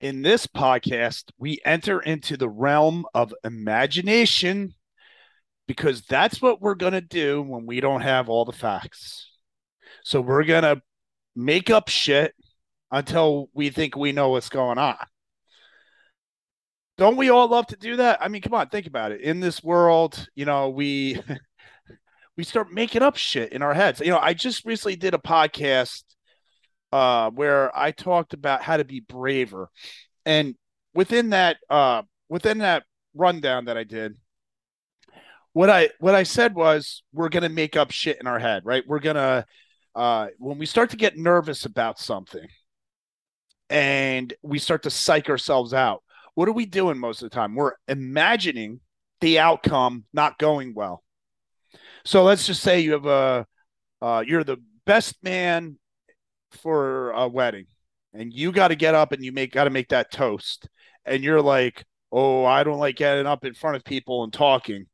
In this podcast, we enter into the realm of imagination because that's what we're going to do when we don't have all the facts. So we're going to make up shit until we think we know what's going on. Don't we all love to do that? I mean, come on, think about it. In this world, you know, we we start making up shit in our heads. You know, I just recently did a podcast uh, where I talked about how to be braver, and within that uh, within that rundown that I did, what I what I said was we're gonna make up shit in our head, right? We're gonna uh, when we start to get nervous about something, and we start to psych ourselves out. What are we doing most of the time? We're imagining the outcome not going well. So let's just say you have a uh, you're the best man for a wedding and you got to get up and you make got to make that toast and you're like oh i don't like getting up in front of people and talking.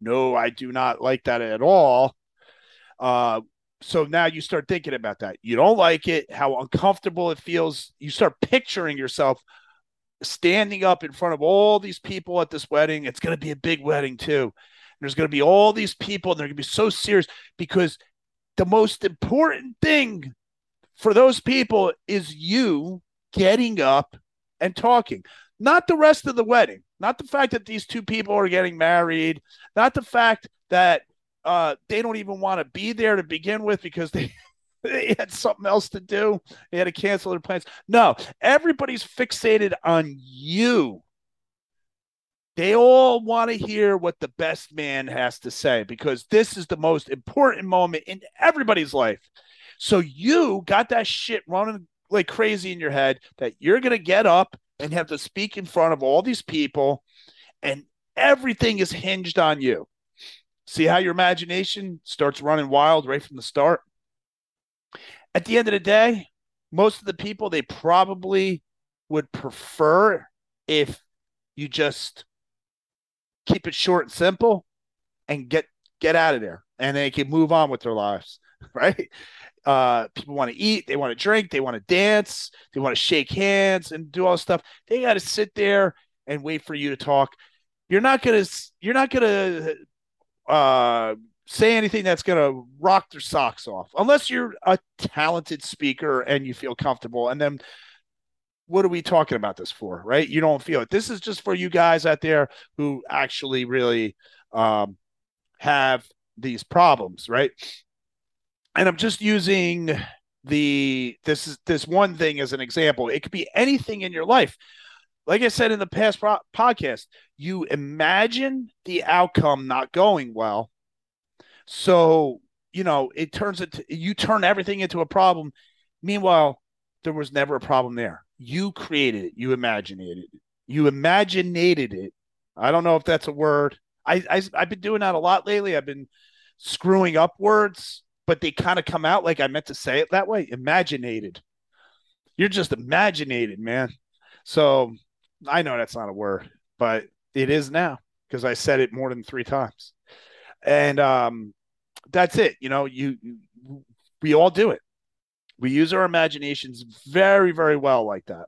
No i do not like that at all. Uh, so now you start thinking about that. You don't like it how uncomfortable it feels. You start picturing yourself standing up in front of all these people at this wedding. It's going to be a big wedding too. There's going to be all these people and they're going to be so serious because the most important thing for those people is you getting up and talking, not the rest of the wedding, not the fact that these two people are getting married, not the fact that uh, they don't even want to be there to begin with because they. they had something else to do. They had to cancel their plans. No, everybody's fixated on you. They all want to hear what the best man has to say because this is the most important moment in everybody's life. So you got that shit running like crazy in your head that you're going to get up and have to speak in front of all these people and everything is hinged on you. See how your imagination starts running wild right from the start? At the end of the day, most of the people they probably would prefer if you just keep it short and simple and get get out of there and they can move on with their lives, right? Uh, people want to eat, they want to drink, they want to dance, they want to shake hands and do all this stuff. They got to sit there and wait for you to talk. You're not gonna you're not gonna uh, say anything that's gonna rock their socks off unless you're a talented speaker and you feel comfortable. And then what are we talking about this for, right? You don't feel it. This is just for you guys out there who actually really um, have these problems, right? And I'm just using the this is this one thing as an example. It could be anything in your life. Like I said in the past pro- podcast, you imagine the outcome not going well. So, you know, it turns it you turn everything into a problem. Meanwhile, there was never a problem there. You created it, you imagined it. You imaginated it. I don't know if that's a word. I, I I've been doing that a lot lately. I've been screwing up words but they kind of come out like I meant to say it that way. Imaginated. You're just imaginated, man. So I know that's not a word, but it is now because I said it more than three times. And um, that's it. You know, you we all do it. We use our imaginations very, very well like that.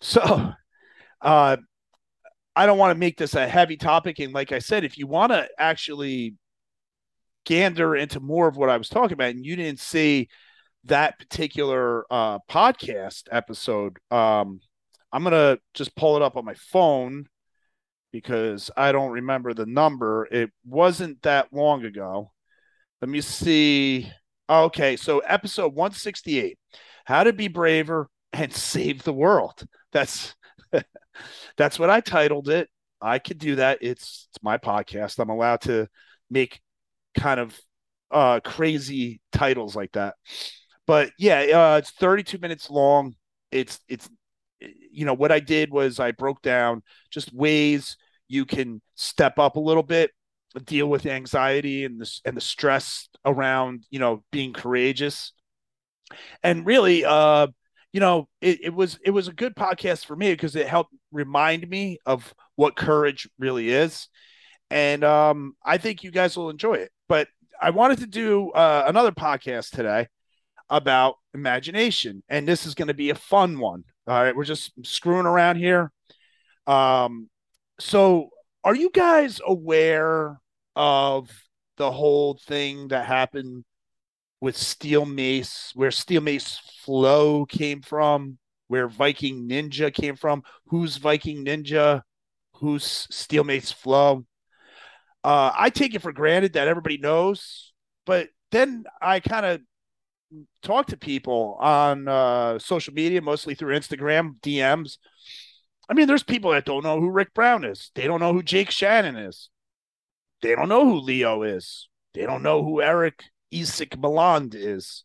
So uh I don't want to make this a heavy topic. And like I said, if you want to actually gander into more of what I was talking about, and you didn't see that particular uh, podcast episode, um, I'm gonna just pull it up on my phone because I don't remember the number. It wasn't that long ago. Let me see. Okay, so episode 168, How to Be Braver and Save the World. That's that's what I titled it. I could do that. It's it's my podcast. I'm allowed to make kind of uh, crazy titles like that. But yeah, uh, it's 32 minutes long. It's it's you know what I did was I broke down just ways you can step up a little bit, deal with anxiety and the and the stress around you know being courageous, and really, uh, you know, it, it was it was a good podcast for me because it helped remind me of what courage really is, and um, I think you guys will enjoy it. But I wanted to do uh, another podcast today about imagination, and this is going to be a fun one. All right, we're just screwing around here. Um, so are you guys aware of the whole thing that happened with Steel Mace, where Steel Mace Flow came from, where Viking Ninja came from? Who's Viking Ninja? Who's Steel Mace Flow? Uh, I take it for granted that everybody knows, but then I kind of talk to people on uh, social media, mostly through Instagram DMs. I mean, there's people that don't know who Rick Brown is. They don't know who Jake Shannon is. They don't know who Leo is. They don't know who Eric Isaac Milan is.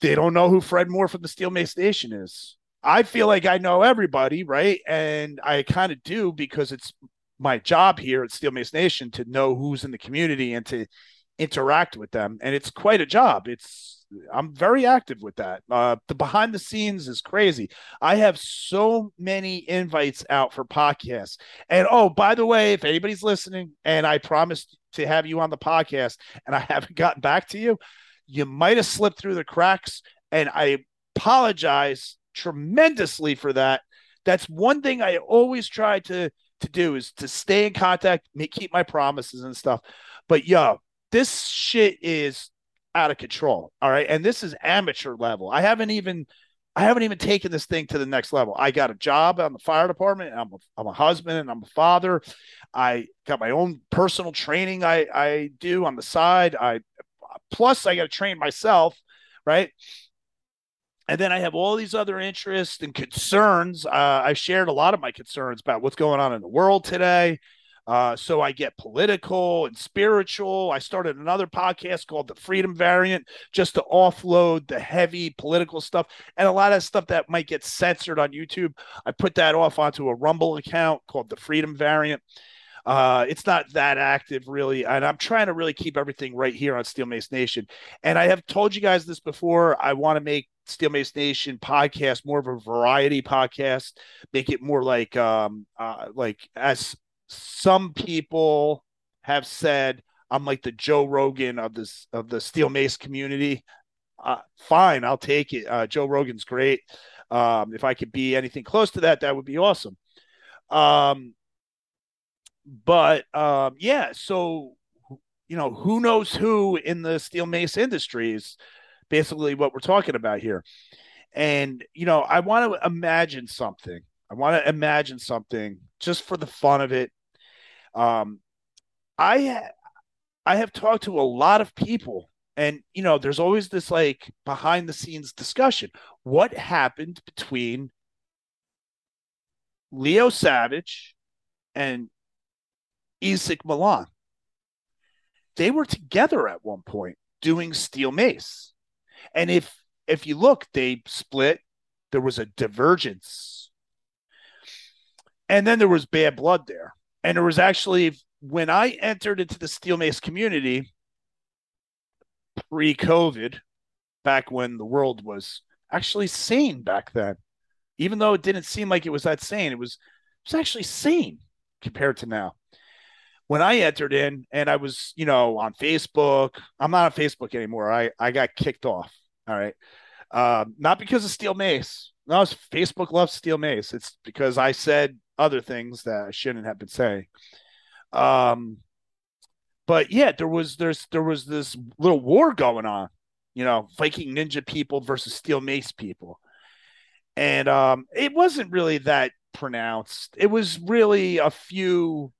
They don't know who Fred Moore from the Steel Mace Nation is. I feel like I know everybody, right? And I kind of do because it's my job here at Steel Mace Nation to know who's in the community and to interact with them. And it's quite a job. It's I'm very active with that. Uh, the behind the scenes is crazy. I have so many invites out for podcasts. And oh, by the way, if anybody's listening, and I promised to have you on the podcast, and I haven't gotten back to you, you might have slipped through the cracks, and I apologize tremendously for that. That's one thing I always try to to do is to stay in contact, make, keep my promises and stuff. But yo, this shit is out of control. All right. And this is amateur level. I haven't even I haven't even taken this thing to the next level. I got a job on the fire department. I'm a, I'm a husband and I'm a father. I got my own personal training I, I do on the side. I plus I got to train myself, right? And then I have all these other interests and concerns. Uh, I shared a lot of my concerns about what's going on in the world today. Uh, so I get political and spiritual. I started another podcast called The Freedom Variant just to offload the heavy political stuff and a lot of stuff that might get censored on YouTube. I put that off onto a Rumble account called The Freedom Variant. Uh, it's not that active really, and I'm trying to really keep everything right here on Steel Mace Nation. And I have told you guys this before. I want to make Steel Mace Nation podcast more of a variety podcast, make it more like um uh, like as some people have said I'm like the Joe Rogan of this of the steel mace community. Uh, fine, I'll take it. Uh, Joe Rogan's great. Um, if I could be anything close to that, that would be awesome. Um, but um, yeah, so you know, who knows who in the steel mace industry is basically what we're talking about here. And you know, I want to imagine something. I want to imagine something just for the fun of it um, I I have talked to a lot of people, and you know, there's always this like behind the scenes discussion. What happened between Leo Savage and Isaac Milan? They were together at one point doing Steel Mace, and if if you look, they split. There was a divergence, and then there was bad blood there. And it was actually when I entered into the steel mace community pre COVID, back when the world was actually sane back then, even though it didn't seem like it was that sane, it was it was actually sane compared to now. When I entered in and I was, you know, on Facebook, I'm not on Facebook anymore. I, I got kicked off. All right. Um, not because of Steel Mace. No, Facebook loves Steel Mace. It's because I said other things that I shouldn't have been saying. Um, but yeah, there was there's there was this little war going on, you know, Viking ninja people versus steel mace people, and um, it wasn't really that pronounced. It was really a few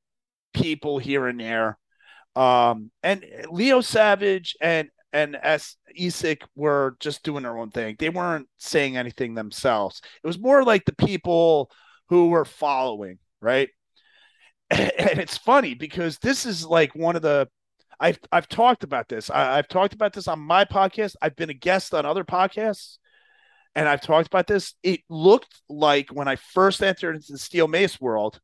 people here and there. Um, and Leo Savage and and S Isaac were just doing their own thing. They weren't saying anything themselves. It was more like the people who were following, right? And it's funny because this is like one of the I've I've talked about this. I, have talked about this on my podcast. I've been a guest on other podcasts, and I've talked about this. It looked like when I first entered into the steel mace world,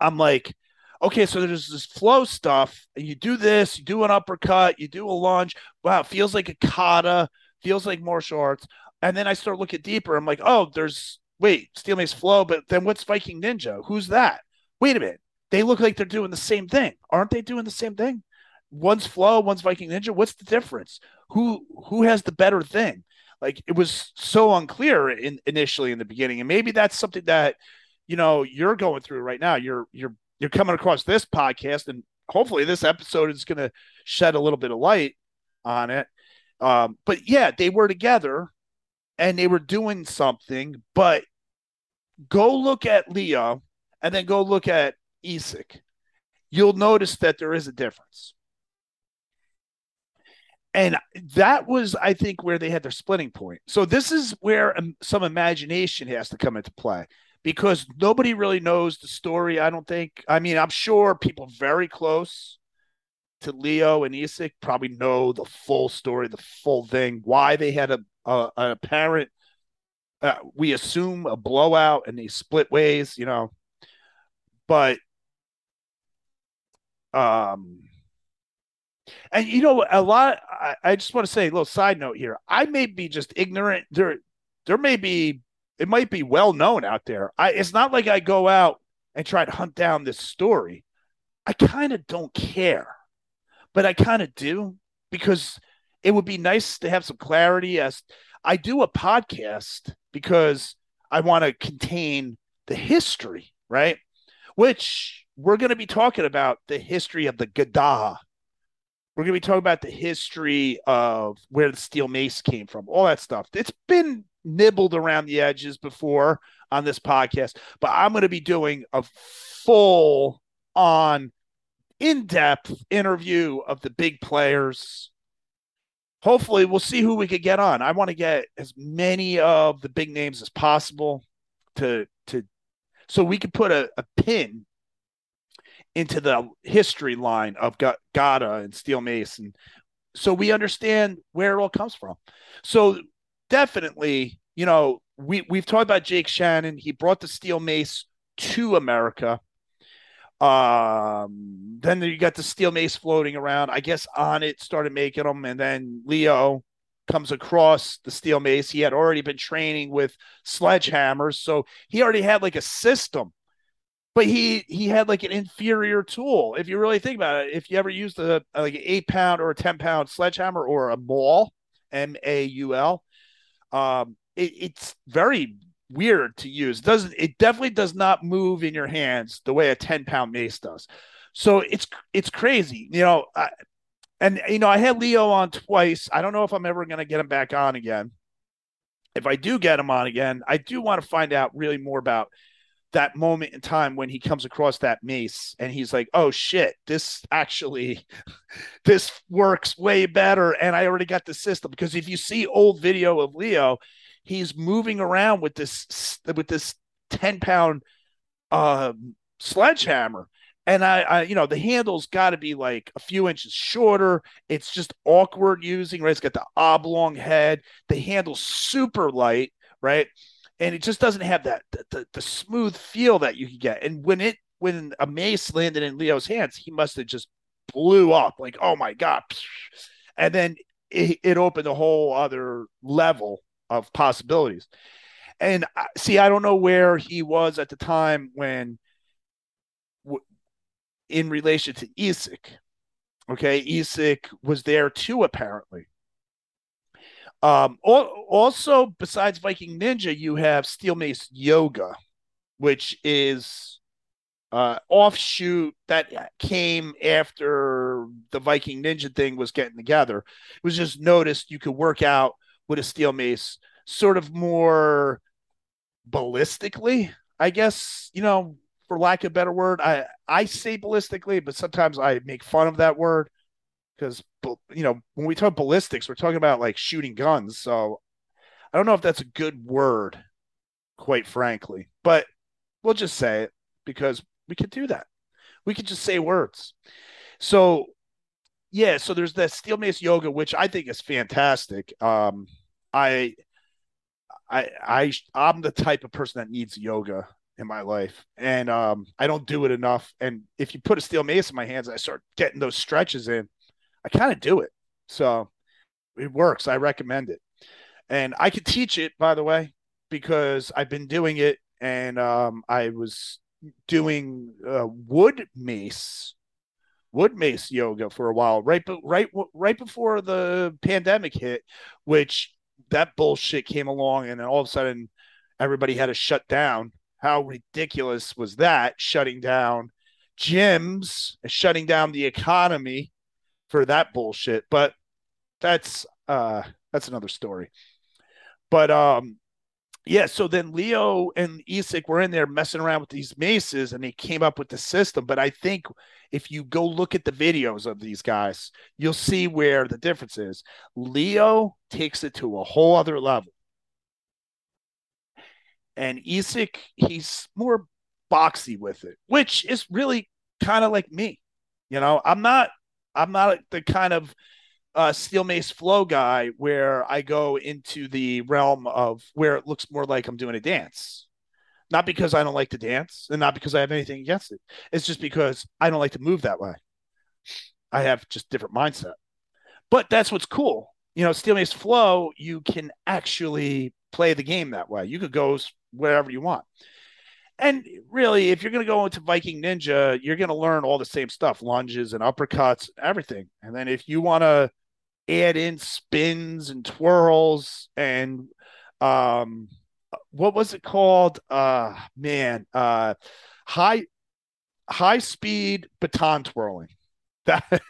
I'm like, okay, so there's this flow stuff, and you do this, you do an uppercut, you do a lunge. Wow, feels like a kata, feels like martial arts. And then I start looking deeper. I'm like, oh, there's wait, Steel Mace Flow, but then what's Viking Ninja? Who's that? Wait a minute. They look like they're doing the same thing. Aren't they doing the same thing? One's Flow, one's Viking Ninja. What's the difference? Who who has the better thing? like it was so unclear in initially in the beginning and maybe that's something that you know you're going through right now you're you're you're coming across this podcast and hopefully this episode is going to shed a little bit of light on it um, but yeah they were together and they were doing something but go look at Leah and then go look at Isak. You'll notice that there is a difference. And that was, I think, where they had their splitting point. So this is where um, some imagination has to come into play because nobody really knows the story. I don't think. I mean, I'm sure people very close to Leo and Isak probably know the full story, the full thing, why they had a, a an apparent, uh, we assume a blowout and they split ways. You know, but um and you know a lot I, I just want to say a little side note here i may be just ignorant there there may be it might be well known out there i it's not like i go out and try to hunt down this story i kind of don't care but i kind of do because it would be nice to have some clarity as i do a podcast because i want to contain the history right which we're going to be talking about the history of the Gada. We're going to be talking about the history of where the steel mace came from, all that stuff. It's been nibbled around the edges before on this podcast, but I'm going to be doing a full on in depth interview of the big players. Hopefully, we'll see who we could get on. I want to get as many of the big names as possible to to so we could put a, a pin into the history line of G- Gada and Steel Mason. So we understand where it all comes from. So definitely, you know, we, we've talked about Jake Shannon. He brought the steel mace to America. Um, then you got the steel mace floating around. I guess Onnit started making them, and then Leo comes across the steel mace. He had already been training with sledgehammers, so he already had like a system. But he he had like an inferior tool. If you really think about it, if you ever used a like an eight pound or a ten pound sledgehammer or a maul, M A U L, um, it, it's very weird to use. It doesn't it definitely does not move in your hands the way a ten pound mace does. So it's it's crazy. You know, I, and you know, I had Leo on twice. I don't know if I'm ever going to get him back on again. If I do get him on again, I do want to find out really more about that moment in time when he comes across that mace and he's like, "Oh shit, this actually this works way better and I already got the system." Because if you see old video of Leo, he's moving around with this with this 10 pound uh, sledgehammer and I, I you know, the handle's got to be like a few inches shorter. It's just awkward using, right? It's got the oblong head. The handle's super light, right? And it just doesn't have that the, the, smooth feel that you can get. And when it when a mace landed in Leo's hands, he must have just blew up like, oh my god! And then it, it opened a whole other level of possibilities. And see, I don't know where he was at the time when in relation to Isak. Okay, Isak was there too, apparently. Um, also, besides Viking Ninja, you have Steel Mace Yoga, which is uh, offshoot that came after the Viking Ninja thing was getting together. It was just noticed you could work out with a steel mace sort of more ballistically, I guess, you know, for lack of a better word. I I say ballistically, but sometimes I make fun of that word because you know when we talk ballistics, we're talking about like shooting guns. So I don't know if that's a good word, quite frankly, but we'll just say it because we could do that. We could just say words. So yeah, so there's that steel mace yoga, which I think is fantastic. Um, I, I, I, I'm the type of person that needs yoga in my life, and um, I don't do it enough. And if you put a steel mace in my hands, I start getting those stretches in. I kind of do it, so it works. I recommend it, and I could teach it, by the way, because I've been doing it, and um, I was doing uh, wood mace wood mace yoga for a while right but right right before the pandemic hit which that bullshit came along, and then all of a sudden, everybody had to shut down. How ridiculous was that? Shutting down gyms, shutting down the economy for that bullshit. But that's uh that's another story. But um yeah, so then Leo and Isak were in there messing around with these maces and they came up with the system. But I think if you go look at the videos of these guys, you'll see where the difference is. Leo takes it to a whole other level. And Isak, he's more boxy with it, which is really kind of like me. You know, I'm not I'm not the kind of uh, steel mace flow guy where I go into the realm of where it looks more like I'm doing a dance. Not because I don't like to dance and not because I have anything against it. It's just because I don't like to move that way. I have just different mindset. But that's what's cool. You know, steel mace flow, you can actually play the game that way. You could go wherever you want. And really, if you're going to go into Viking Ninja, you're going to learn all the same stuff lunges and uppercuts, everything. And then if you want to add in spins and twirls and, um, what was it called? Uh, man, uh, high, high speed baton twirling. That,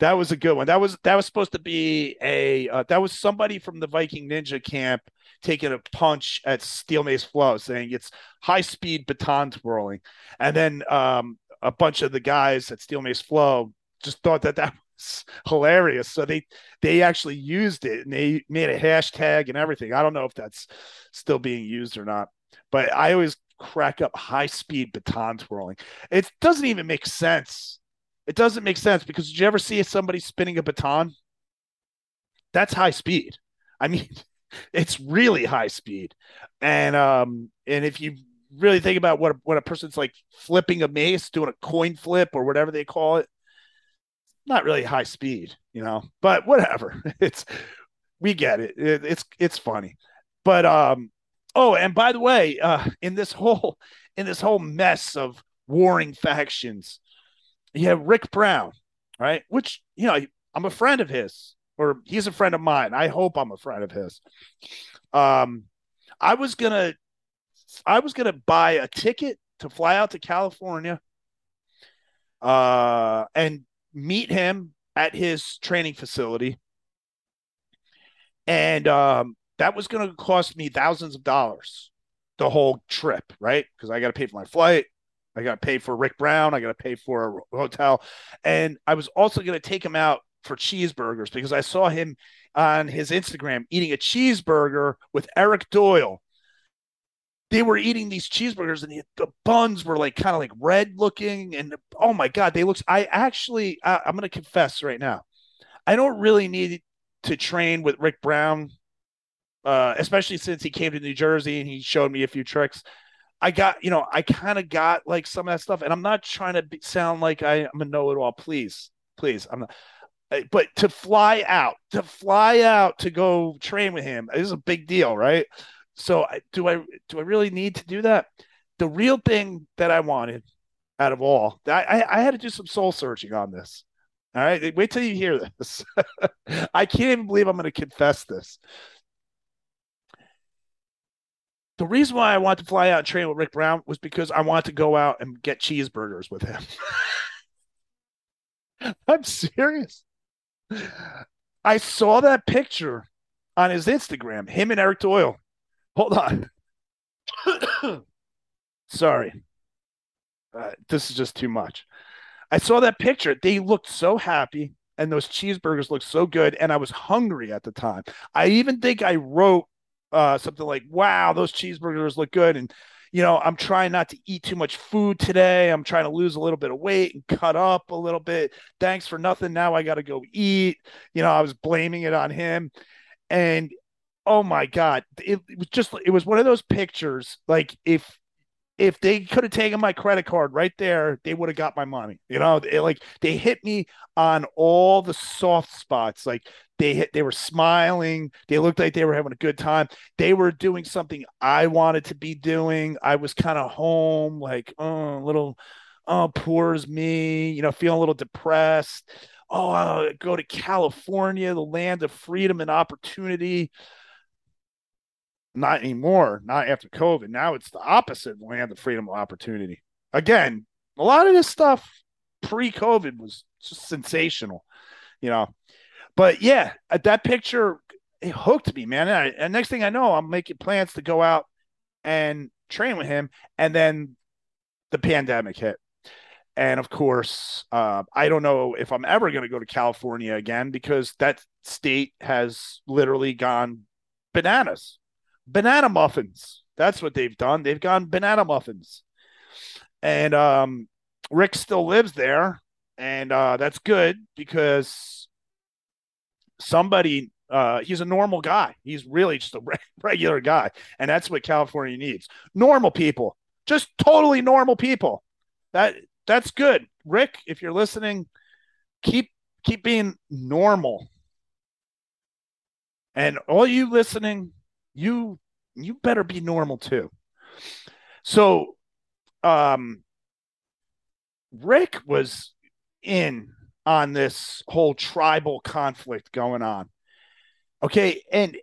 that was a good one. That was, that was supposed to be a, uh, that was somebody from the Viking Ninja camp taking a punch at Steel Mace Flow, saying it's high speed baton twirling, and then um, a bunch of the guys at Steel Mace Flow just thought that that was hilarious. So they they actually used it and they made a hashtag and everything. I don't know if that's still being used or not, but I always crack up high speed baton twirling. It doesn't even make sense. It doesn't make sense because did you ever see somebody spinning a baton? That's high speed. I mean, it's really high speed. And um and if you really think about what what a person's like flipping a mace, doing a coin flip or whatever they call it, not really high speed, you know. But whatever. It's we get it. it it's it's funny. But um oh, and by the way, uh in this whole in this whole mess of warring factions, you have Rick Brown, right? Which, you know, I'm a friend of his or he's a friend of mine. I hope I'm a friend of his. Um, I was gonna, I was gonna buy a ticket to fly out to California, uh, and meet him at his training facility, and um, that was gonna cost me thousands of dollars, the whole trip, right? Because I got to pay for my flight. I got to pay for Rick Brown. I got to pay for a hotel. And I was also going to take him out for cheeseburgers because I saw him on his Instagram eating a cheeseburger with Eric Doyle. They were eating these cheeseburgers and the, buns were like kind of like red looking and oh my god, they look. I actually, I, I'm going to confess right now, I don't really need to train with Rick Brown, uh, especially since he came to New Jersey and he showed me a few tricks. I got, you know, I kind of got like some of that stuff, and I'm not trying to be, sound like I, I'm a know-it-all. Please, please, I'm not. Uh, but to fly out, to fly out to go train with him is a big deal, right? So do I do I really need to do that? The real thing that I wanted out of all, I, I had to do some soul searching on this. All right, wait till you hear this. I can't even believe I'm going to confess this. The reason why I wanted to fly out and train with Rick Brown was because I wanted to go out and get cheeseburgers with him. I'm serious. I saw that picture on his Instagram, him and Eric Doyle. Hold on. Sorry. Uh, this is just too much. I saw that picture. They looked so happy, and those cheeseburgers looked so good. And I was hungry at the time. I even think I wrote uh, something like, "Wow, those cheeseburgers look good," and you know, I'm trying not to eat too much food today. I'm trying to lose a little bit of weight and cut up a little bit. Thanks for nothing. Now I got to go eat. You know, I was blaming it on him. And oh my God, it, it was just, it was one of those pictures. Like if, if they could have taken my credit card right there, they would have got my money. You know, it, like they hit me on all the soft spots. Like they hit, they were smiling. They looked like they were having a good time. They were doing something I wanted to be doing. I was kind of home, like, oh, a little, oh, poor as me, you know, feeling a little depressed. Oh, I'll go to California, the land of freedom and opportunity. Not anymore. Not after COVID. Now it's the opposite land of freedom of opportunity. Again, a lot of this stuff pre-COVID was just sensational, you know. But yeah, uh, that picture it hooked me, man. And, I, and next thing I know, I'm making plans to go out and train with him, and then the pandemic hit. And of course, uh, I don't know if I'm ever going to go to California again because that state has literally gone bananas. Banana muffins. That's what they've done. They've gone banana muffins. And um, Rick still lives there. And uh, that's good because somebody, uh, he's a normal guy. He's really just a re- regular guy. And that's what California needs normal people, just totally normal people. That that's good. Rick, if you're listening, keep keep being normal. And all you listening, you you better be normal too. So um Rick was in on this whole tribal conflict going on. Okay, and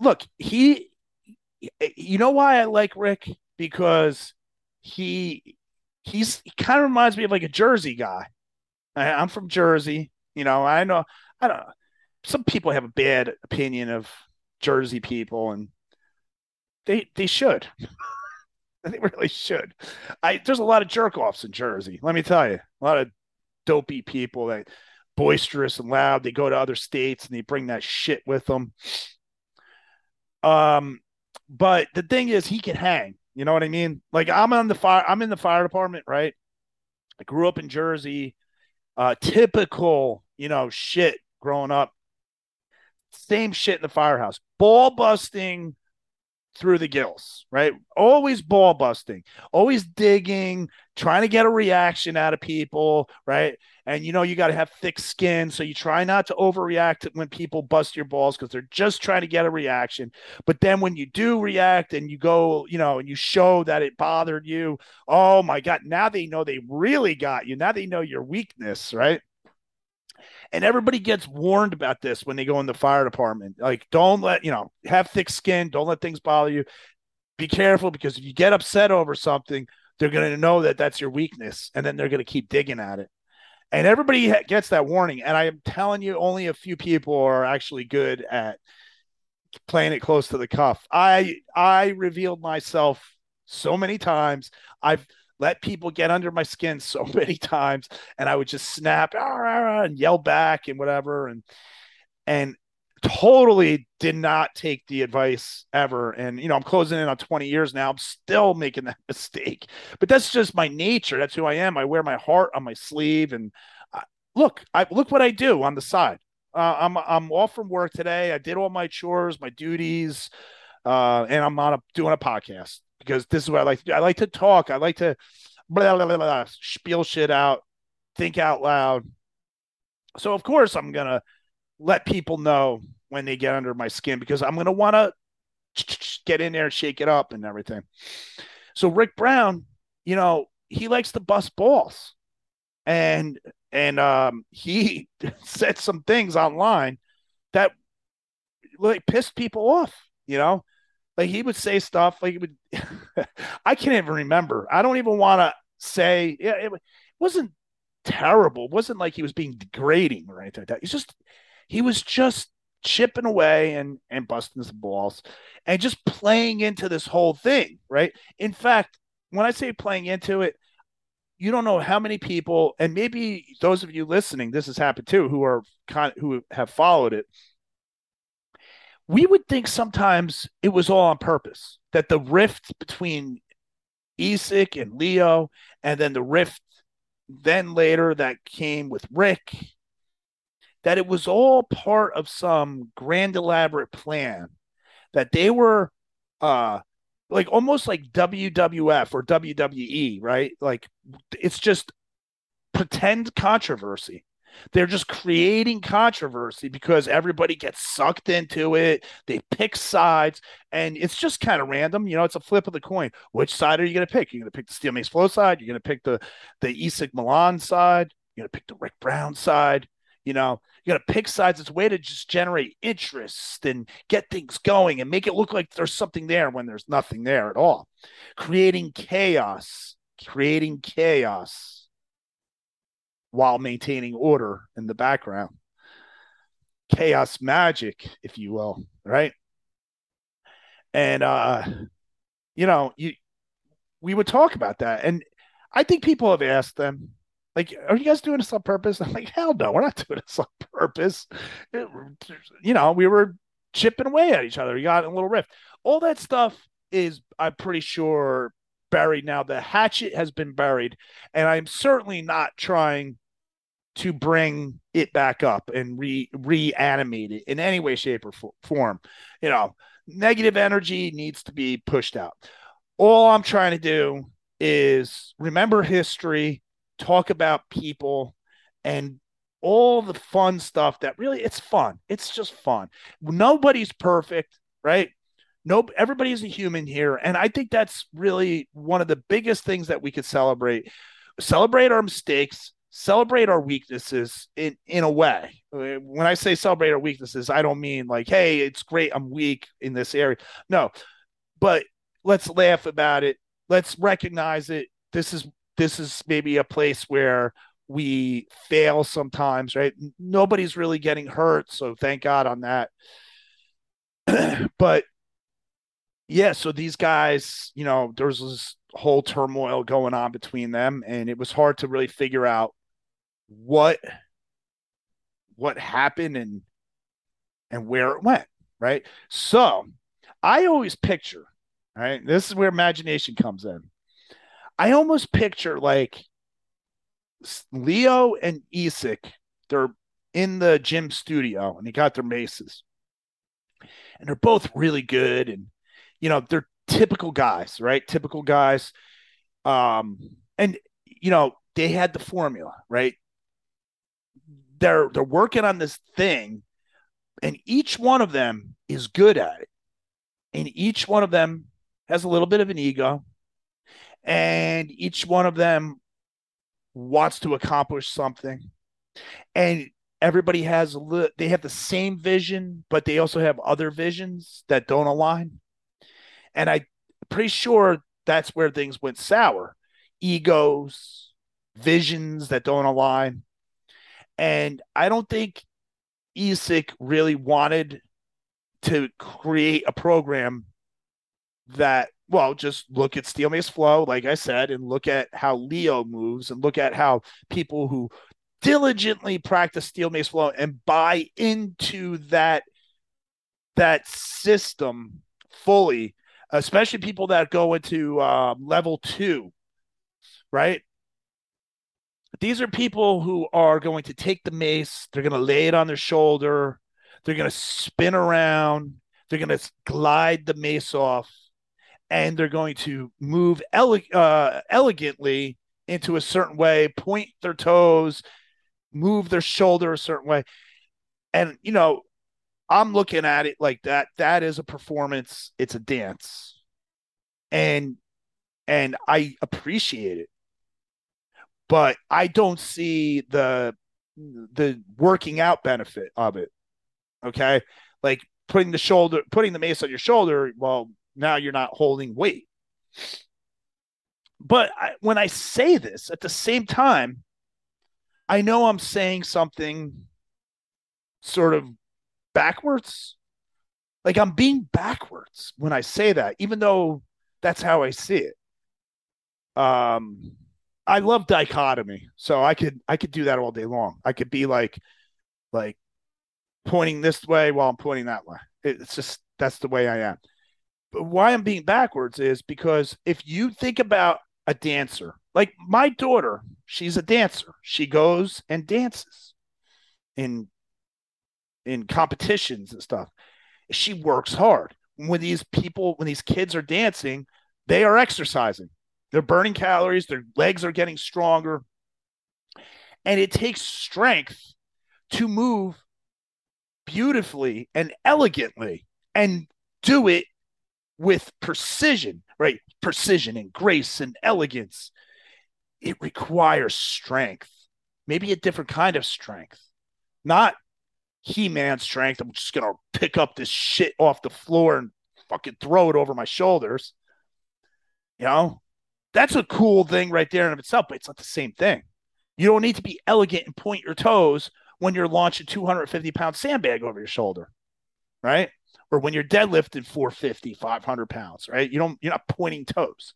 look, he you know why I like Rick because he he's he kind of reminds me of like a Jersey guy. I, am from Jersey, you know. I know I don't. Some people have a bad opinion of Jersey people, and they they should. they really should. I there's a lot of jerk offs in Jersey. Let me tell you, a lot of dopey people that boisterous and loud. They go to other states and they bring that shit with them. Um, but the thing is, he can hang. You know what I mean? Like I'm on the fire. I'm in the fire department, right? I grew up in Jersey. Uh, typical, you know, shit growing up. Same shit in the firehouse. Ball busting through the gills, right? Always ball busting, always digging, trying to get a reaction out of people, right? And you know, you got to have thick skin. So you try not to overreact when people bust your balls because they're just trying to get a reaction. But then when you do react and you go, you know, and you show that it bothered you, oh my God, now they know they really got you. Now they know your weakness, right? And everybody gets warned about this when they go in the fire department. Like, don't let you know, have thick skin. Don't let things bother you. Be careful because if you get upset over something, they're going to know that that's your weakness, and then they're going to keep digging at it. And everybody gets that warning. And I am telling you, only a few people are actually good at playing it close to the cuff. I I revealed myself so many times. I've let people get under my skin so many times and I would just snap and yell back and whatever and and totally did not take the advice ever. And you know I'm closing in on 20 years now I'm still making that mistake. But that's just my nature that's who I am. I wear my heart on my sleeve and I, look I look what I do on the side. Uh, I'm I'm off from work today I did all my chores my duties uh, and I'm on a, doing a podcast because this is what I like to do. I like to talk. I like to blah, blah, blah, blah, spiel shit out, think out loud. So of course I'm gonna let people know when they get under my skin because I'm gonna want to get in there and shake it up and everything. So Rick Brown, you know, he likes to bust balls, and and um, he said some things online that like pissed people off. You know, like he would say stuff like would. I can't even remember. I don't even want to say. Yeah, it, it wasn't terrible. It wasn't like he was being degrading or anything like that. He's just he was just chipping away and and busting some balls and just playing into this whole thing, right? In fact, when I say playing into it, you don't know how many people, and maybe those of you listening, this has happened too, who are kind who have followed it we would think sometimes it was all on purpose that the rift between Isak and Leo, and then the rift then later that came with Rick, that it was all part of some grand elaborate plan that they were uh like almost like WWF or WWE, right? Like it's just pretend controversy. They're just creating controversy because everybody gets sucked into it. They pick sides, and it's just kind of random. You know, it's a flip of the coin. Which side are you going to pick? You're going to pick the Steel Mace Flow side. You're going to pick the the Isak Milan side. You're going to pick the Rick Brown side. You know, you got to pick sides. It's a way to just generate interest and get things going and make it look like there's something there when there's nothing there at all. Creating chaos, creating chaos while maintaining order in the background. Chaos magic, if you will, right? And uh, you know, you we would talk about that. And I think people have asked them, like, are you guys doing this on purpose? I'm like, hell no, we're not doing this on purpose. It, you know, we were chipping away at each other. We got a little rift. All that stuff is, I'm pretty sure, buried now. The hatchet has been buried, and I'm certainly not trying to bring it back up and re reanimate it in any way, shape, or form. You know, negative energy needs to be pushed out. All I'm trying to do is remember history, talk about people, and all the fun stuff that really it's fun. It's just fun. Nobody's perfect, right? Nope, everybody's a human here. And I think that's really one of the biggest things that we could celebrate. Celebrate our mistakes, celebrate our weaknesses in in a way. When I say celebrate our weaknesses, I don't mean like, hey, it's great, I'm weak in this area. No, but let's laugh about it. Let's recognize it. This is this is maybe a place where we fail sometimes, right? Nobody's really getting hurt, so thank God on that. but yeah, so these guys, you know, there was this whole turmoil going on between them, and it was hard to really figure out what what happened and and where it went, right? So I always picture Right. This is where imagination comes in. I almost picture like Leo and Isak, they're in the gym studio and they got their maces. And they're both really good. And, you know, they're typical guys, right? Typical guys. Um, and you know, they had the formula, right? They're they're working on this thing, and each one of them is good at it. And each one of them has a little bit of an ego, and each one of them wants to accomplish something. And everybody has a li- they have the same vision, but they also have other visions that don't align. And I'm pretty sure that's where things went sour. Egos, visions that don't align. And I don't think Isak really wanted to create a program that well, just look at Steel Mace Flow, like I said, and look at how Leo moves and look at how people who diligently practice Steel Mace Flow and buy into that that system fully, especially people that go into um, level two, right? These are people who are going to take the mace, they're going to lay it on their shoulder, they're going to spin around, they're going to glide the mace off and they're going to move ele- uh, elegantly into a certain way, point their toes, move their shoulder a certain way. And, you know, I'm looking at it like that. That is a performance, it's a dance. And, and I appreciate it. But I don't see the, the working out benefit of it. Okay. Like putting the shoulder, putting the mace on your shoulder. Well, now you're not holding weight. But I, when I say this at the same time, I know I'm saying something sort of backwards. Like I'm being backwards when I say that, even though that's how I see it. Um, I love dichotomy, so I could I could do that all day long. I could be like, like pointing this way while I'm pointing that way. It's just that's the way I am But why I'm being backwards is because if you think about a dancer, like my daughter, she's a dancer. She goes and dances in in competitions and stuff. She works hard. When these people, when these kids are dancing, they are exercising. They're burning calories, their legs are getting stronger. And it takes strength to move beautifully and elegantly and do it with precision, right? Precision and grace and elegance. It requires strength, maybe a different kind of strength, not He Man strength. I'm just gonna pick up this shit off the floor and fucking throw it over my shoulders. You know, that's a cool thing right there in of itself, but it's not the same thing. You don't need to be elegant and point your toes when you're launching 250 pound sandbag over your shoulder, right? Or when you're deadlifting 450, 500 pounds, right? You don't, you're not pointing toes.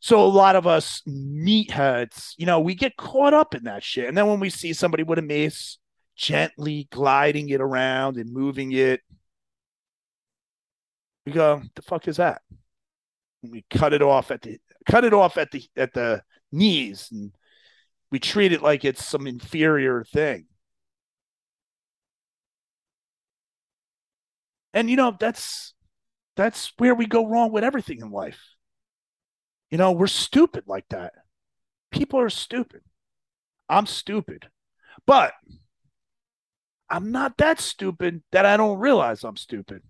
So a lot of us meatheads, you know, we get caught up in that shit. And then when we see somebody with a mace gently gliding it around and moving it, we go, the fuck is that? And we cut it off at the cut it off at the at the knees and we treat it like it's some inferior thing. And you know, that's that's where we go wrong with everything in life. You know, we're stupid like that. People are stupid. I'm stupid. But I'm not that stupid that I don't realize I'm stupid.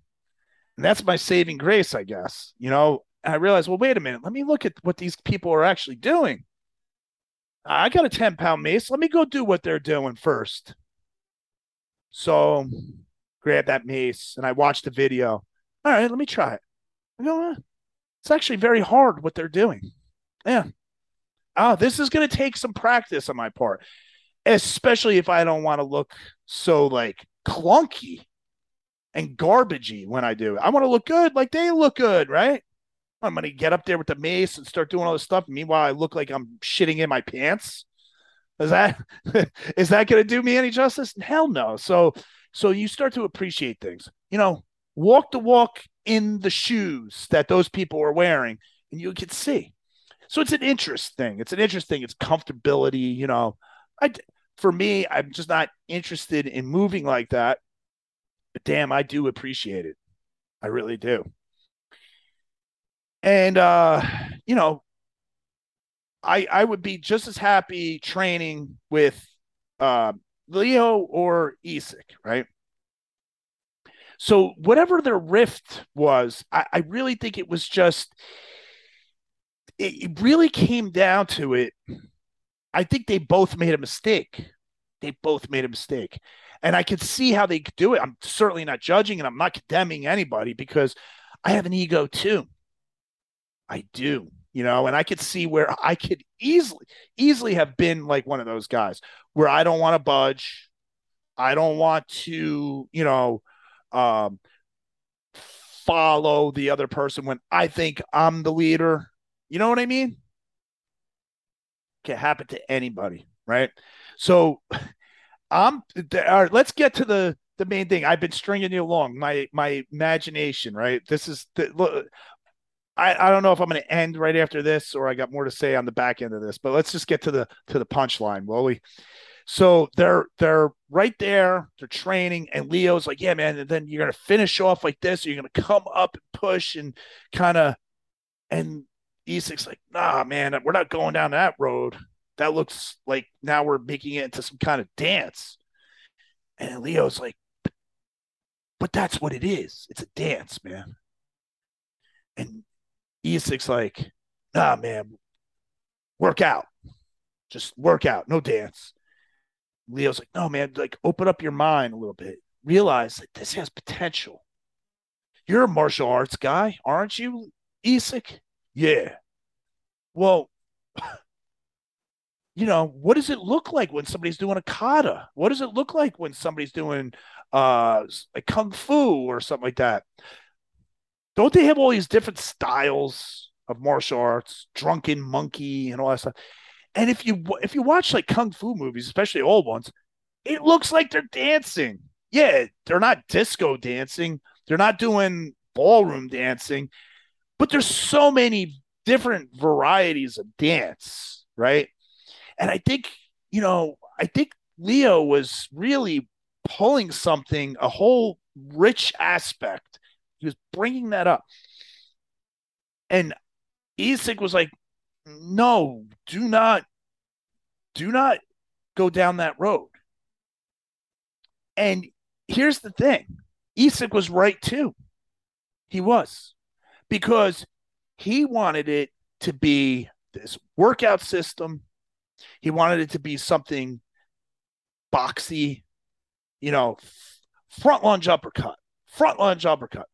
And that's my saving grace, I guess. You know, I realized, well, wait a minute. Let me look at what these people are actually doing. I got a 10 pound mace. Let me go do what they're doing first. So grab that mace and I watched the video. All right, let me try it. It's actually very hard what they're doing. Yeah. Oh, this is going to take some practice on my part, especially if I don't want to look so like clunky and garbagey when I do it. I want to look good like they look good, right? I'm going to get up there with the mace and start doing all this stuff. Meanwhile, I look like I'm shitting in my pants. Is that is that going to do me any justice? Hell no. So so you start to appreciate things. You know, walk the walk in the shoes that those people are wearing, and you can see. So it's an interest thing. It's an interest thing. It's comfortability. You know, I for me, I'm just not interested in moving like that. But damn, I do appreciate it. I really do. And uh, you know, I I would be just as happy training with uh, Leo or Isak, right? So whatever their rift was, I, I really think it was just it, it really came down to it. I think they both made a mistake. They both made a mistake. And I could see how they could do it. I'm certainly not judging and I'm not condemning anybody because I have an ego too. I do, you know, and I could see where I could easily, easily have been like one of those guys where I don't want to budge. I don't want to, you know, um, follow the other person when I think I'm the leader. You know what I mean? Can happen to anybody, right? So I'm all right, let's get to the the main thing. I've been stringing you along. My my imagination, right? This is the look, I, I don't know if I'm going to end right after this or I got more to say on the back end of this, but let's just get to the to the punchline, will we? So they're they're right there, they're training, and Leo's like, yeah, man, and then you're gonna finish off like this, or you're gonna come up and push and kind of and Isak's like, nah, man, we're not going down that road. That looks like now we're making it into some kind of dance. And Leo's like, but that's what it is. It's a dance, man. And Isak's like, nah, man, work out. Just work out, no dance. Leo's like, no, man, like open up your mind a little bit. Realize that this has potential. You're a martial arts guy, aren't you, Isak? Yeah. Well, you know, what does it look like when somebody's doing a kata? What does it look like when somebody's doing uh like kung fu or something like that? Don't they have all these different styles of martial arts, drunken monkey and all that stuff? And if you if you watch like kung fu movies, especially old ones, it looks like they're dancing. Yeah, they're not disco dancing. They're not doing ballroom dancing, but there's so many different varieties of dance, right? And I think, you know, I think Leo was really pulling something, a whole rich aspect he was bringing that up. And Isak was like, no, do not, do not go down that road. And here's the thing Isak was right too. He was because he wanted it to be this workout system. He wanted it to be something boxy, you know, front lunge uppercut, front lunge uppercut,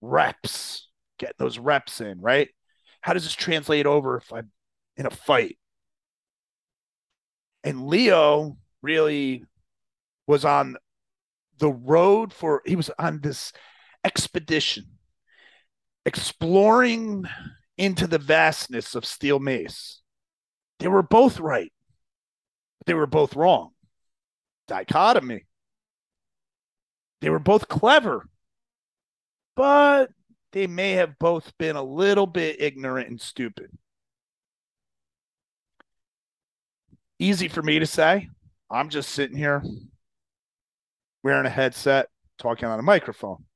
reps, getting those reps in, right? How does this translate over if I'm in a fight? And Leo really was on the road for, he was on this expedition, exploring into the vastness of steel mace. They were both right, but they were both wrong. Dichotomy. They were both clever, but they may have both been a little bit ignorant and stupid. Easy for me to say. I'm just sitting here wearing a headset, talking on a microphone.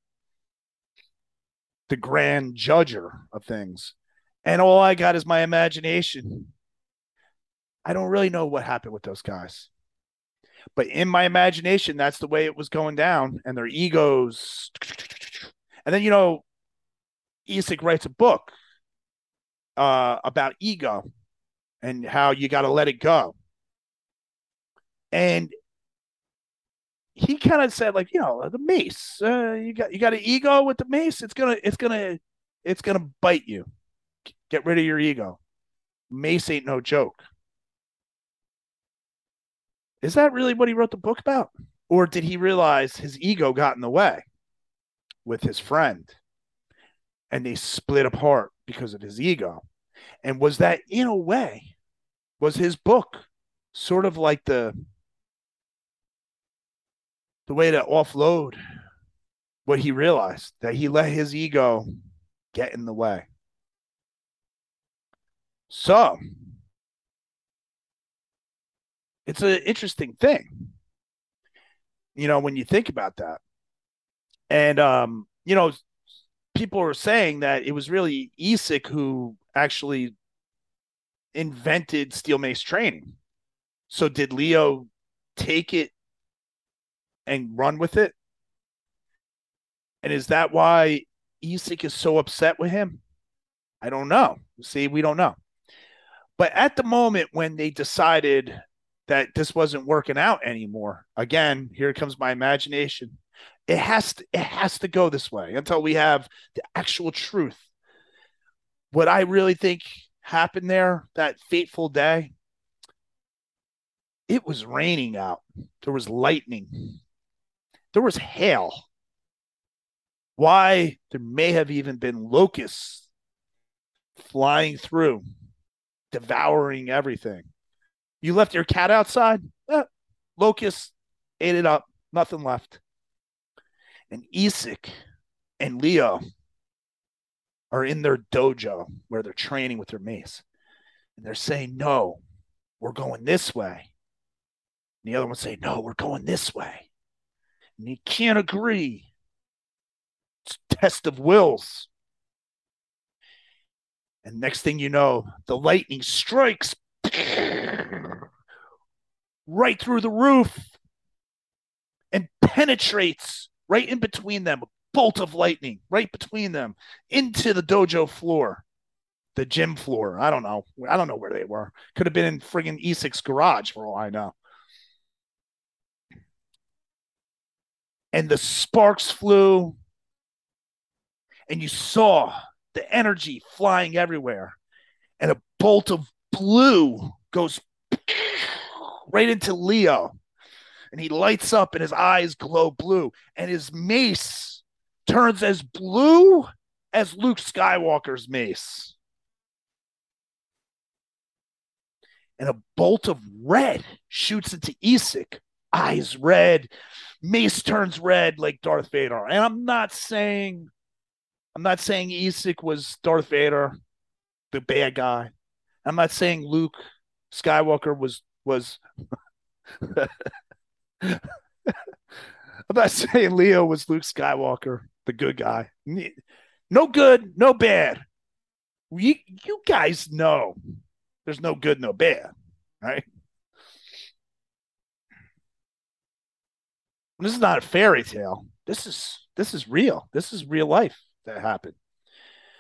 The grand judger of things. And all I got is my imagination. I don't really know what happened with those guys. But in my imagination, that's the way it was going down, and their egos. And then, you know, Isak writes a book uh, about ego and how you got to let it go. And he kind of said, like, you know, the mace. Uh, you got you got an ego with the mace. It's gonna it's gonna it's gonna bite you. Get rid of your ego. Mace ain't no joke. Is that really what he wrote the book about? Or did he realize his ego got in the way with his friend and they split apart because of his ego? And was that, in a way, was his book sort of like the the way to offload what he realized that he let his ego get in the way. So, it's an interesting thing, you know, when you think about that. And, um, you know, people are saying that it was really Isak who actually invented steel mace training. So did Leo take it and run with it? And is that why Isak is so upset with him? I don't know. See, we don't know. But at the moment when they decided that this wasn't working out anymore. Again, here comes my imagination. It has to, it has to go this way until we have the actual truth. What I really think happened there that fateful day, it was raining out. There was lightning. There was hail. Why? There may have even been locusts flying through, devouring everything. You left your cat outside? Eh, locust ate it up. Nothing left. And Isak and Leo are in their dojo where they're training with their mace. And they're saying, no, we're going this way. And the other one say, no, we're going this way. And you can't agree. It's test of wills. And next thing you know, the lightning strikes right through the roof and penetrates right in between them, a bolt of lightning right between them into the dojo floor, the gym floor. I don't know. I don't know where they were. Could have been in friggin' Isak's garage for all I know. And the sparks flew, and you saw the energy flying everywhere, and a bolt of blue goes right into Leo. And he lights up and his eyes glow blue. And his mace turns as blue as Luke Skywalker's mace. And a bolt of red shoots into Isak. Eyes red. Mace turns red like Darth Vader. And I'm not saying I'm not saying Isak was Darth Vader, the bad guy. I'm not saying Luke Skywalker was was I'm not saying Leo was Luke Skywalker, the good guy. No good, no bad. You, you guys know there's no good, no bad, right? This is not a fairy tale. This is this is real. This is real life that happened.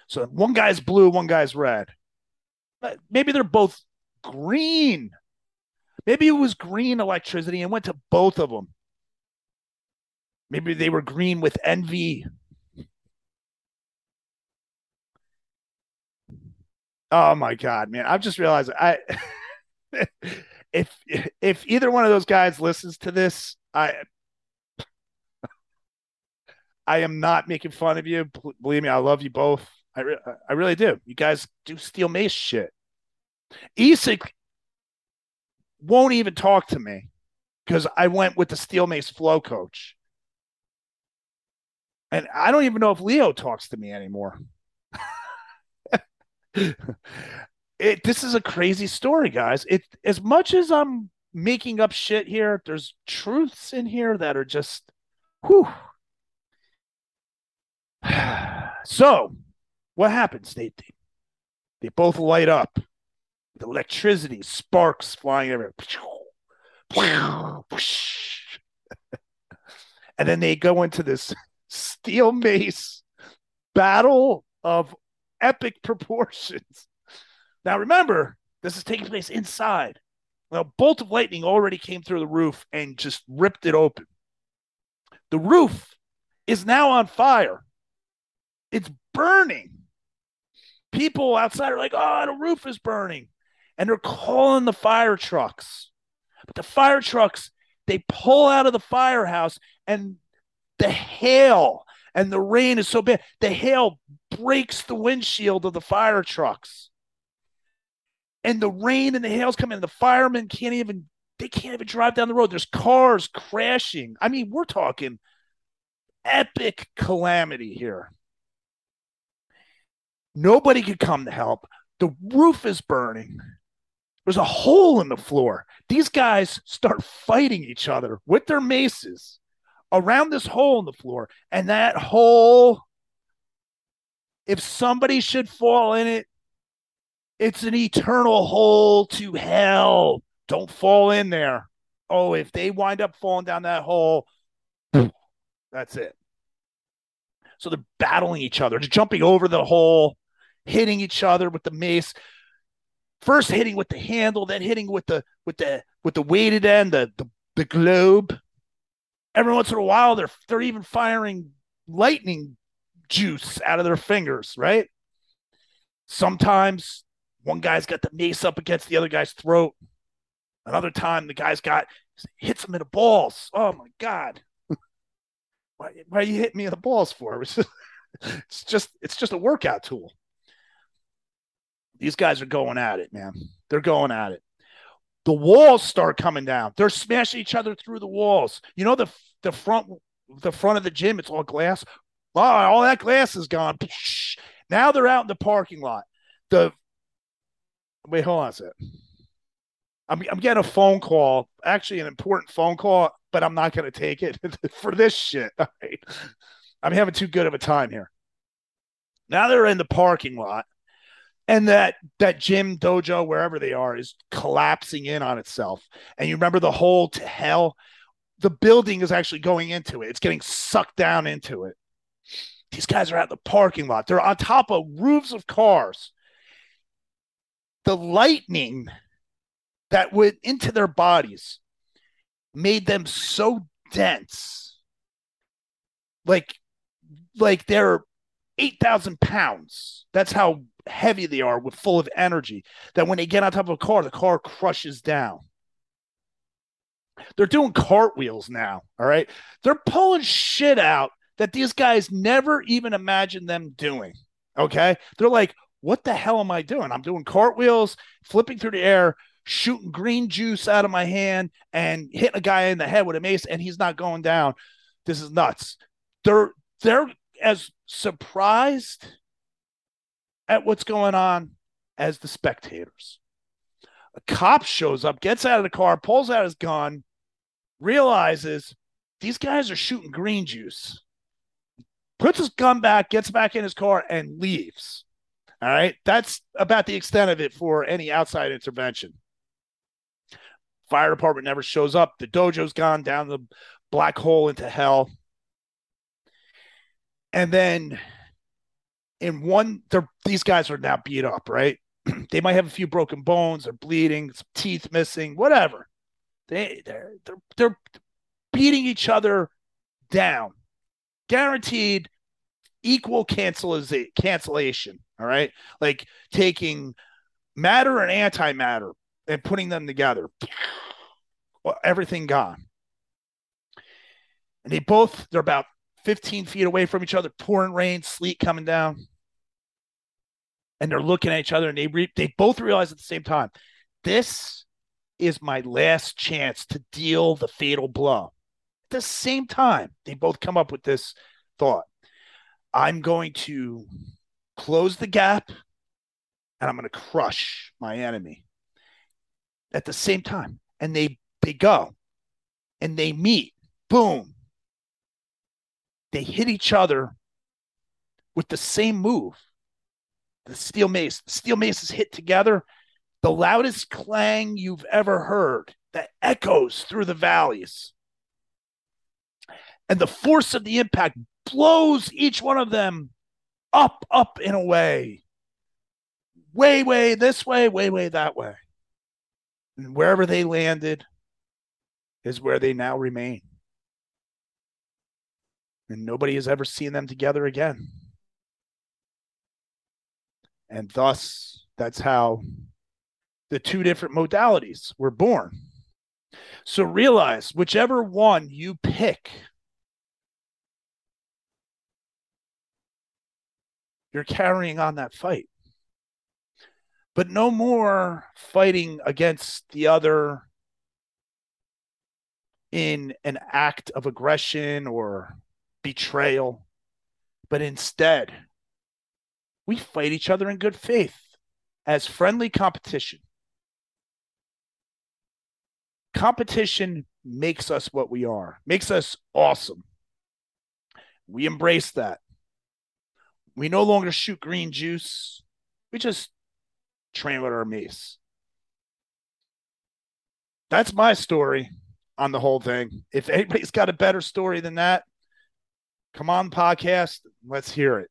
So one guy's blue, one guy's red. Maybe they're both green. Maybe it was green electricity and went to both of them. Maybe they were green with envy. Oh my god, man! I've just realized I if if either one of those guys listens to this, I I am not making fun of you. Believe me, I love you both. I re- I really do. You guys do steel mace shit. Isak won't even talk to me because I went with the steel mace flow coach. And I don't even know if Leo talks to me anymore. it this is a crazy story, guys. It as much as I'm making up shit here, there's truths in here that are just whew. so what happens? They, they they both light up. Electricity, sparks flying everywhere. and then they go into this steel mace battle of epic proportions. Now, remember, this is taking place inside. Well, bolt of lightning already came through the roof and just ripped it open. The roof is now on fire. It's burning. People outside are like, oh, the roof is burning. And they're calling the fire trucks. But the fire trucks, they pull out of the firehouse and the hail and the rain is so bad. The hail breaks the windshield of the fire trucks. And the rain and the hail's coming, and the firemen can't even they can't even drive down the road. There's cars crashing. I mean, we're talking epic calamity here. Nobody could come to help. The roof is burning. There's a hole in the floor. These guys start fighting each other with their maces around this hole in the floor. And that hole, if somebody should fall in it, it's an eternal hole to hell. Don't fall in there. Oh, if they wind up falling down that hole, that's it. So they're battling each other, jumping over the hole, hitting each other with the mace. First hitting with the handle, then hitting with the with the with the weighted end, the the, the globe every once in a while they're they're even firing lightning juice out of their fingers, right? Sometimes one guy's got the mace up against the other guy's throat. Another time the guy's got hits him in the balls. Oh my god. why, why are you hitting me in the balls for? It's just, it's just it's just a workout tool. These guys are going at it, man. They're going at it the walls start coming down. They're smashing each other through the walls. You know the the front the front of the gym, it's all glass. All that glass is gone. Now they're out in the parking lot. The wait, hold on a second. I'm I'm getting a phone call, actually an important phone call, but I'm not going to take it for this shit. I'm having too good of a time here. Now they're in the parking lot and that that gym dojo wherever they are is collapsing in on itself. And you remember the hole to hell? The building is actually going into it. It's getting sucked down into it. These guys are at the parking lot. They're on top of roofs of cars. The lightning that went into their bodies made them so dense. Like like they're 8000 pounds that's how heavy they are with full of energy that when they get on top of a car, the car crushes down. They're doing cartwheels now. All right. They're pulling shit out that these guys never even imagined them doing. Okay. They're like, what the hell am I doing? I'm doing cartwheels, flipping through the air, shooting green juice out of my hand, and hitting a guy in the head with a mace, and he's not going down. This is nuts. They're they're as surprised at what's going on as the spectators. A cop shows up, gets out of the car, pulls out his gun, realizes these guys are shooting green juice, puts his gun back, gets back in his car, and leaves. All right. That's about the extent of it for any outside intervention. Fire department never shows up. The dojo's gone down the black hole into hell. And then in one, they're these guys are now beat up, right? they might have a few broken bones, they're bleeding, some teeth missing, whatever. They they're they're they're beating each other down. Guaranteed equal cancellation. All right. Like taking matter and antimatter and putting them together. Well, everything gone. And they both, they're about 15 feet away from each other, pouring rain, sleet coming down. And they're looking at each other and they re- they both realize at the same time, this is my last chance to deal the fatal blow. At the same time, they both come up with this thought. I'm going to close the gap and I'm going to crush my enemy at the same time. And they they go and they meet. Boom. They hit each other with the same move. The steel mace. Steel maces hit together. The loudest clang you've ever heard that echoes through the valleys. And the force of the impact blows each one of them up, up and away. Way, way this way, way, way that way. And wherever they landed is where they now remain. And nobody has ever seen them together again. And thus, that's how the two different modalities were born. So realize whichever one you pick, you're carrying on that fight but no more fighting against the other in an act of aggression or betrayal, but instead, we fight each other in good faith as friendly competition. Competition makes us what we are, makes us awesome. We embrace that. We no longer shoot green juice. We just train with our mace. That's my story on the whole thing. If anybody's got a better story than that, come on podcast. Let's hear it.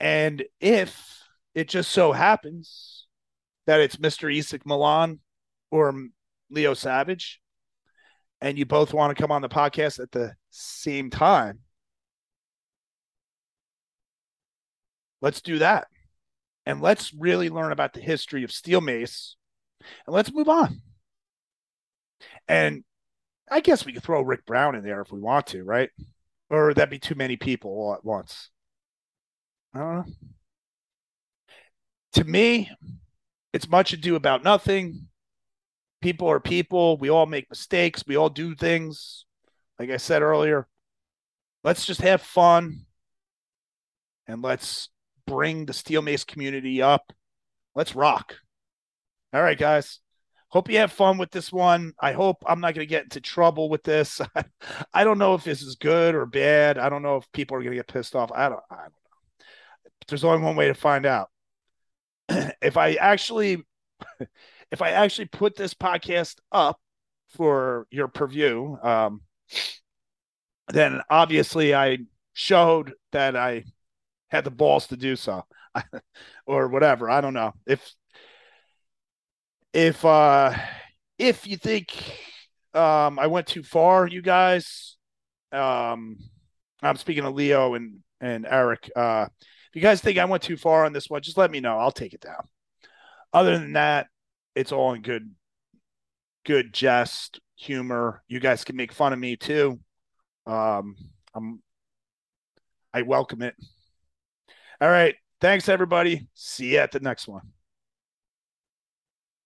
And if it just so happens that it's Mr. Isak Milan or Leo Savage, and you both want to come on the podcast at the same time, let's do that and let's really learn about the history of steel mace and let's move on. And I guess we could throw Rick Brown in there if we want to, right? Or that'd be too many people all at once. I don't know. To me, it's much ado about nothing. People are people. We all make mistakes. We all do things. Like I said earlier, let's just have fun and let's bring the steel mace community up. Let's rock. All right, guys. Hope you have fun with this one. I hope I'm not going to get into trouble with this. I don't know if this is good or bad. I don't know if people are going to get pissed off. I don't, I don't know. There's only one way to find out. if I actually if I actually put this podcast up for your preview, um, then obviously I showed that I had the balls to do so or whatever. I don't know. If if uh if you think um I went too far, you guys, um I'm speaking to Leo and and Eric. Uh if you guys think I went too far on this one, just let me know. I'll take it down. Other than that, it's all in good good jest, humor. You guys can make fun of me too. Um I'm I welcome it. All right. Thanks, everybody. See you at the next one.